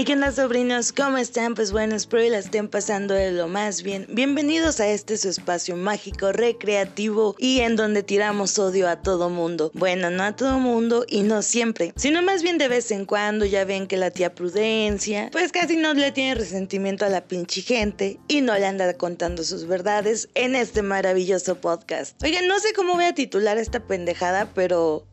Hey, ¿qué onda sobrinos? ¿Cómo están? Pues bueno, espero que la estén pasando de lo más bien. Bienvenidos a este su espacio mágico, recreativo y en donde tiramos odio a todo mundo. Bueno, no a todo mundo y no siempre, sino más bien de vez en cuando ya ven que la tía Prudencia pues casi no le tiene resentimiento a la pinche gente y no le anda contando sus verdades en este maravilloso podcast. Oigan, no sé cómo voy a titular esta pendejada, pero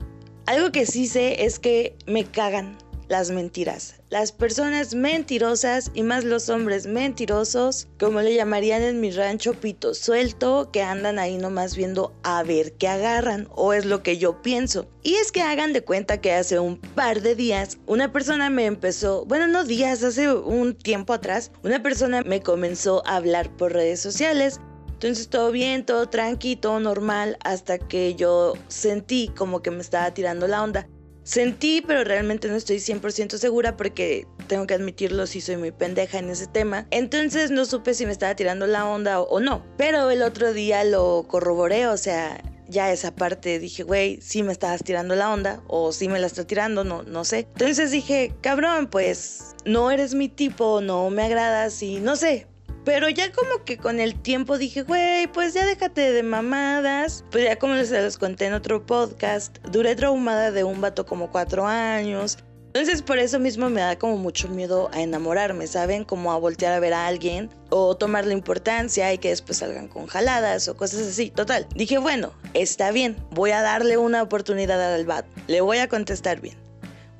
algo que sí sé es que me cagan las mentiras. Las personas mentirosas y más los hombres mentirosos, como le llamarían en mi rancho pito suelto, que andan ahí nomás viendo a ver qué agarran, o es lo que yo pienso. Y es que hagan de cuenta que hace un par de días una persona me empezó, bueno, no días, hace un tiempo atrás, una persona me comenzó a hablar por redes sociales entonces todo bien, todo tranqui, todo normal, hasta que yo sentí como que me estaba tirando la onda. Sentí, pero realmente no estoy 100% segura porque tengo que admitirlo si soy muy pendeja en ese tema. Entonces no supe si me estaba tirando la onda o, no. Pero el otro día lo corroboré, o sea, ya esa parte dije, güey, sí me estabas tirando la onda o sí me la está tirando, no, no sé. Entonces dije, cabrón, pues no eres mi tipo, no me agradas y no sé, pero ya como que con el tiempo dije, güey, pues ya déjate de mamadas. Pues ya como les los conté en otro podcast, duré traumada de un vato como cuatro años. Entonces por eso mismo me da como mucho miedo a enamorarme, ¿saben? Como a voltear a ver a alguien o tomarle importancia y que después salgan con jaladas o cosas así. Total, dije, bueno, está bien, voy a darle una oportunidad al vato. Le voy a contestar bien.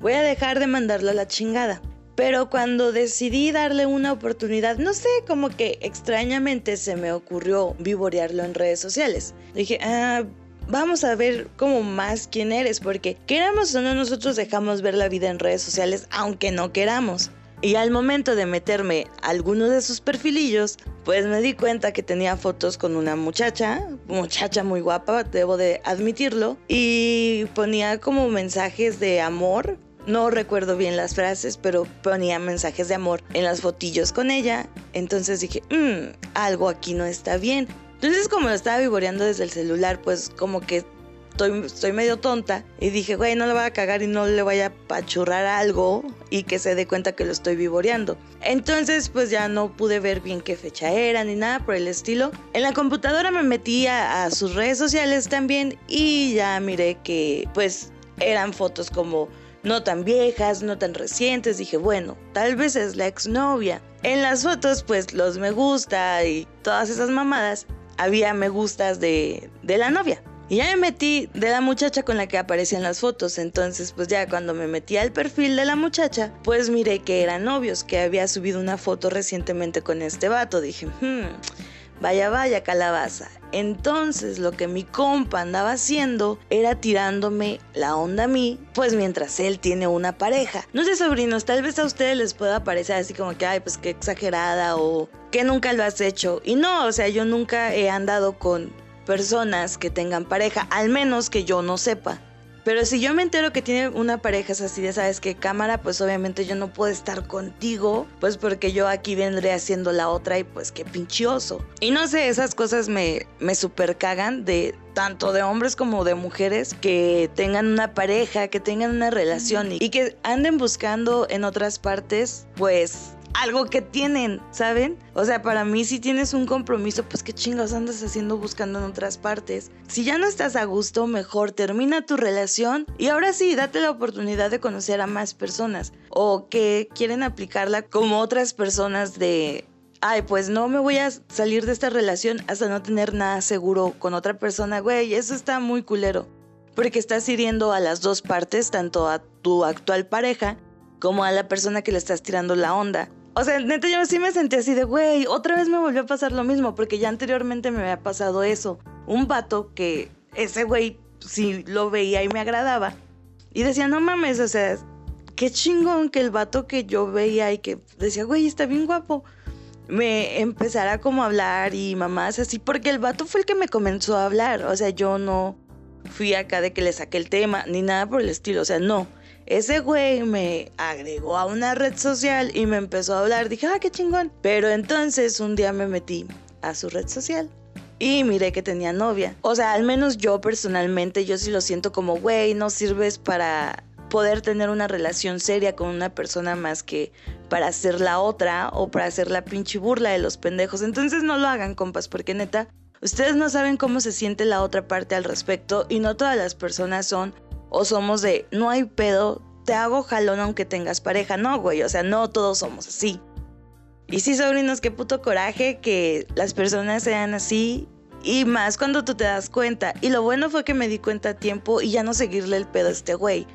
Voy a dejar de mandarle a la chingada. Pero cuando decidí darle una oportunidad, no sé, como que extrañamente se me ocurrió vivorearlo en redes sociales. Dije, ah, vamos a ver como más quién eres, porque queramos o no, nosotros dejamos ver la vida en redes sociales, aunque no queramos. Y al momento de meterme a alguno de sus perfilillos, pues me di cuenta que tenía fotos con una muchacha, muchacha muy guapa, debo de admitirlo, y ponía como mensajes de amor no recuerdo bien las frases, pero ponía mensajes de amor en las fotillos con ella. Entonces dije, mmm, algo aquí no está bien. Entonces como lo estaba vivoreando desde el celular, pues como que estoy, medio tonta. Y dije, güey, no le voy a cagar y no le voy a pachurrar algo y que se dé cuenta que lo estoy vivoreando. Entonces, pues ya no pude ver bien qué fecha era ni nada por el estilo. En la computadora me metí a sus redes sociales también y ya miré que, pues, eran fotos como no tan viejas, no tan recientes. Dije, bueno, tal vez es la exnovia. En las fotos, pues los me gusta y todas esas mamadas, había me gustas de, de la novia. Y ya me metí de la muchacha con la que aparecían las fotos. Entonces, pues ya cuando me metí al perfil de la muchacha, pues miré que eran novios, que había subido una foto recientemente con este vato. Dije, hmm, Vaya, vaya, calabaza. Entonces lo que mi compa andaba haciendo era tirándome la onda a mí, pues mientras él tiene una pareja. No sé, sobrinos, tal vez a ustedes les pueda parecer así como que, ay, pues qué exagerada o que nunca lo has hecho. Y no, o sea, yo nunca he andado con personas que tengan pareja, al menos que yo no sepa. Pero si yo me entero que tiene una pareja es así de, sabes qué cámara, pues obviamente yo no puedo estar contigo, pues porque yo aquí vendré haciendo la otra y pues qué pinchioso. Y no sé, esas cosas me, me super cagan de tanto de hombres como de mujeres que tengan una pareja, que tengan una relación y que anden buscando en otras partes, pues algo que tienen, ¿saben? O sea, para mí si tienes un compromiso, pues qué chingos andas haciendo buscando en otras partes. Si ya no estás a gusto, mejor termina tu relación y ahora sí, date la oportunidad de conocer a más personas o que quieren aplicarla como otras personas de ay, pues no me voy a salir de esta relación hasta no tener nada seguro con otra persona, güey, eso está muy culero. Porque estás hiriendo a las dos partes, tanto a tu actual pareja como a la persona que le estás tirando la onda. O sea, neta, yo sí me sentí así de, güey, otra vez me volvió a pasar lo mismo, porque ya anteriormente me había pasado eso. Un vato que ese güey sí lo veía y me agradaba. Y decía, no mames, o sea, qué chingón que el vato que yo veía y que decía, güey, está bien guapo, me empezara como a hablar y mamás así, porque el vato fue el que me comenzó a hablar. O sea, yo no fui acá de que le saqué el tema, ni nada por el estilo, o sea, no. Ese güey me agregó a una red social y me empezó a hablar. Dije, ah, qué chingón. Pero entonces un día me metí a su red social y miré que tenía novia. O sea, al menos yo personalmente, yo sí lo siento como, güey, no sirves para poder tener una relación seria con una persona más que para ser la otra o para hacer la pinche burla de los pendejos. Entonces no lo hagan, compas, porque neta, ustedes no saben cómo se siente la otra parte al respecto y no todas las personas son o somos de no hay pedo, te hago jalón aunque tengas pareja. No, güey, o sea, no todos somos así. Y sí, sobrinos, qué puto coraje que las personas sean así y más cuando tú te das cuenta. Y lo bueno fue que me di cuenta a tiempo y ya no seguirle el pedo a este güey.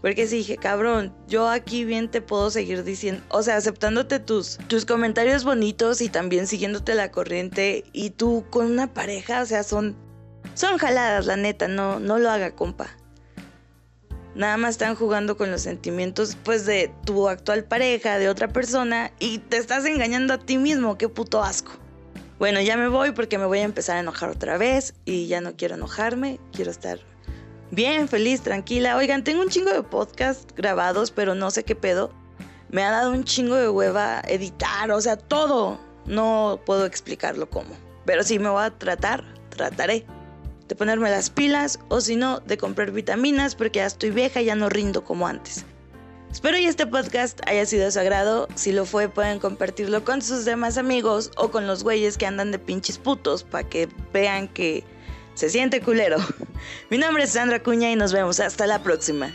Porque sí dije, cabrón, yo aquí bien te puedo seguir diciendo, o sea, aceptándote tus, tus comentarios bonitos y también siguiéndote la corriente y tú con una pareja, o sea, son, son jaladas, la neta, no, no lo haga, compa. Nada más están jugando con los sentimientos, pues, de tu actual pareja, de otra persona, y te estás engañando a ti mismo, qué puto asco. Bueno, ya me voy porque me voy a empezar a enojar otra vez y ya no quiero enojarme, quiero estar bien, feliz, tranquila. Oigan, tengo un chingo de podcasts grabados, pero no sé qué pedo. Me ha dado un chingo de hueva editar, o sea, todo. No puedo explicarlo cómo. Pero si me voy a tratar, trataré de ponerme las pilas o si no, de comprar vitaminas porque ya estoy vieja y ya no rindo como antes. Espero que este podcast haya sido de su agrado. Si lo fue, pueden compartirlo con sus demás amigos o con los güeyes que andan de pinches putos para que vean que se siente culero. Mi nombre es Sandra Cuña y nos vemos hasta la próxima.